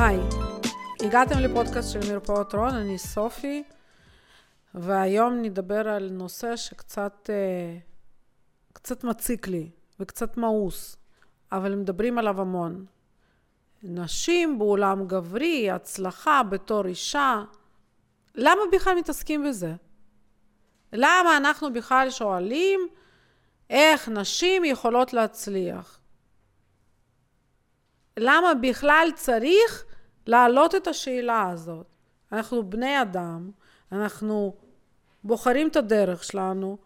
היי, הגעתם לפודקאסט של מרפאות רון, אני סופי, והיום נדבר על נושא שקצת אה, קצת מציק לי וקצת מאוס, אבל מדברים עליו המון. נשים בעולם גברי, הצלחה בתור אישה, למה בכלל מתעסקים בזה? למה אנחנו בכלל שואלים איך נשים יכולות להצליח? למה בכלל צריך להעלות את השאלה הזאת? אנחנו בני אדם, אנחנו בוחרים את הדרך שלנו,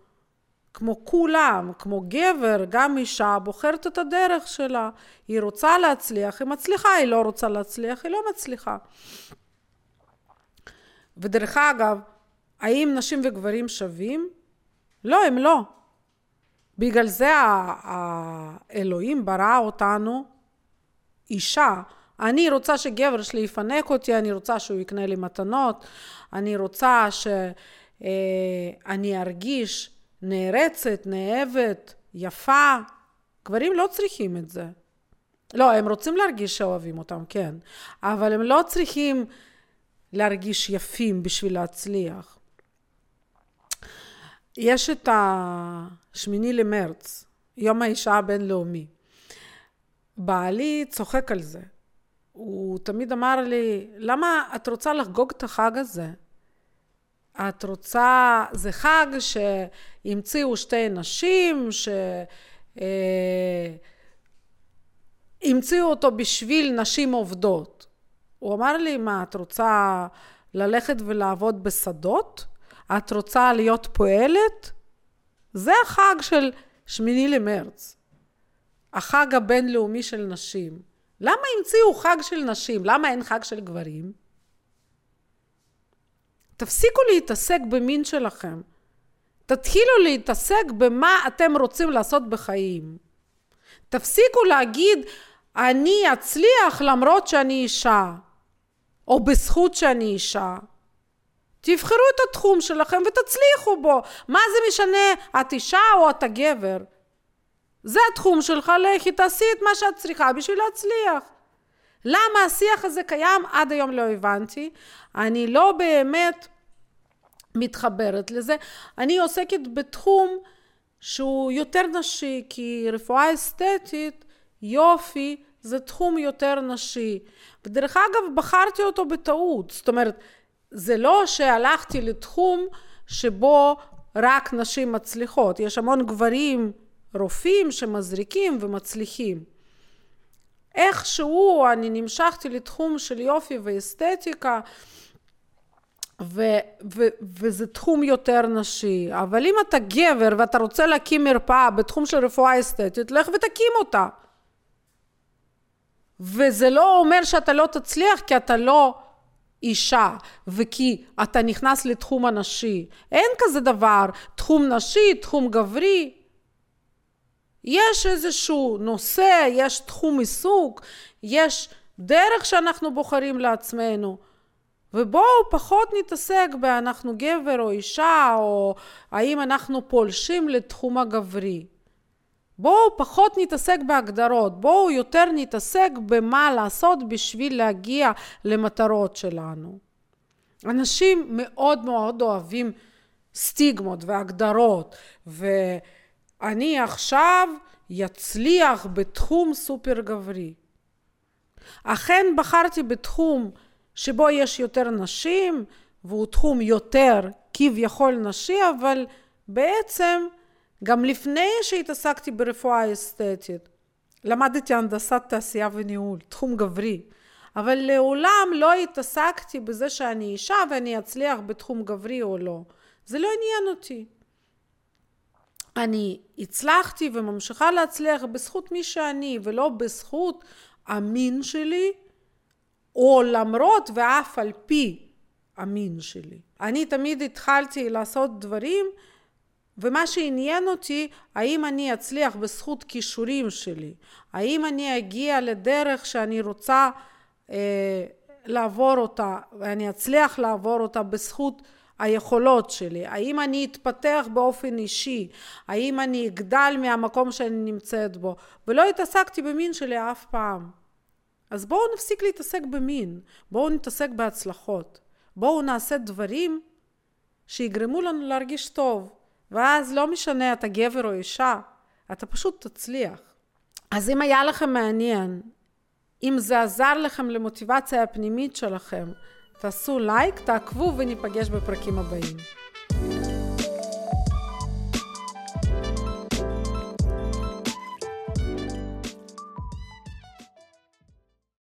כמו כולם, כמו גבר, גם אישה בוחרת את הדרך שלה. היא רוצה להצליח, היא מצליחה, היא לא רוצה להצליח, היא לא מצליחה. ודרך אגב, האם נשים וגברים שווים? לא, הם לא. בגלל זה האלוהים ברא אותנו אישה. אני רוצה שגבר שלי יפנק אותי, אני רוצה שהוא יקנה לי מתנות, אני רוצה שאני ארגיש נערצת, נאהבת, יפה. גברים לא צריכים את זה. לא, הם רוצים להרגיש שאוהבים אותם, כן, אבל הם לא צריכים להרגיש יפים בשביל להצליח. יש את השמיני למרץ, יום האישה הבינלאומי. בעלי צוחק על זה. הוא תמיד אמר לי, למה את רוצה לחגוג את החג הזה? את רוצה, זה חג שהמציאו שתי נשים, שהמציאו אותו בשביל נשים עובדות. הוא אמר לי, מה, את רוצה ללכת ולעבוד בשדות? את רוצה להיות פועלת? זה החג של שמיני למרץ. החג הבינלאומי של נשים. למה המציאו חג של נשים? למה אין חג של גברים? תפסיקו להתעסק במין שלכם. תתחילו להתעסק במה אתם רוצים לעשות בחיים. תפסיקו להגיד, אני אצליח למרות שאני אישה, או בזכות שאני אישה. תבחרו את התחום שלכם ותצליחו בו. מה זה משנה, את אישה או אתה גבר? זה התחום שלך, לכי תעשי את מה שאת צריכה בשביל להצליח. למה השיח הזה קיים? עד היום לא הבנתי. אני לא באמת מתחברת לזה. אני עוסקת בתחום שהוא יותר נשי, כי רפואה אסתטית, יופי, זה תחום יותר נשי. ודרך אגב, בחרתי אותו בטעות. זאת אומרת, זה לא שהלכתי לתחום שבו רק נשים מצליחות. יש המון גברים רופאים שמזריקים ומצליחים. איכשהו אני נמשכתי לתחום של יופי ואסתטיקה ו, ו, וזה תחום יותר נשי. אבל אם אתה גבר ואתה רוצה להקים מרפאה בתחום של רפואה אסתטית, לך ותקים אותה. וזה לא אומר שאתה לא תצליח כי אתה לא אישה וכי אתה נכנס לתחום הנשי. אין כזה דבר, תחום נשי, תחום גברי. יש איזשהו נושא, יש תחום עיסוק, יש דרך שאנחנו בוחרים לעצמנו. ובואו פחות נתעסק באנחנו גבר או אישה, או האם אנחנו פולשים לתחום הגברי. בואו פחות נתעסק בהגדרות, בואו יותר נתעסק במה לעשות בשביל להגיע למטרות שלנו. אנשים מאוד מאוד אוהבים סטיגמות והגדרות, ואני עכשיו יצליח בתחום סופר גברי. אכן בחרתי בתחום שבו יש יותר נשים, והוא תחום יותר כביכול נשי, אבל בעצם גם לפני שהתעסקתי ברפואה אסתטית, למדתי הנדסת תעשייה וניהול, תחום גברי, אבל לעולם לא התעסקתי בזה שאני אישה ואני אצליח בתחום גברי או לא. זה לא עניין אותי. אני הצלחתי וממשיכה להצליח בזכות מי שאני ולא בזכות המין שלי או למרות ואף על פי המין שלי. אני תמיד התחלתי לעשות דברים ומה שעניין אותי, האם אני אצליח בזכות כישורים שלי, האם אני אגיע לדרך שאני רוצה אה, לעבור אותה, ואני אצליח לעבור אותה בזכות היכולות שלי, האם אני אתפתח באופן אישי, האם אני אגדל מהמקום שאני נמצאת בו, ולא התעסקתי במין שלי אף פעם. אז בואו נפסיק להתעסק במין, בואו נתעסק בהצלחות. בואו נעשה דברים שיגרמו לנו להרגיש טוב. ואז לא משנה אתה גבר או אישה, אתה פשוט תצליח. אז אם היה לכם מעניין, אם זה עזר לכם למוטיבציה הפנימית שלכם, תעשו לייק, תעקבו וניפגש בפרקים הבאים.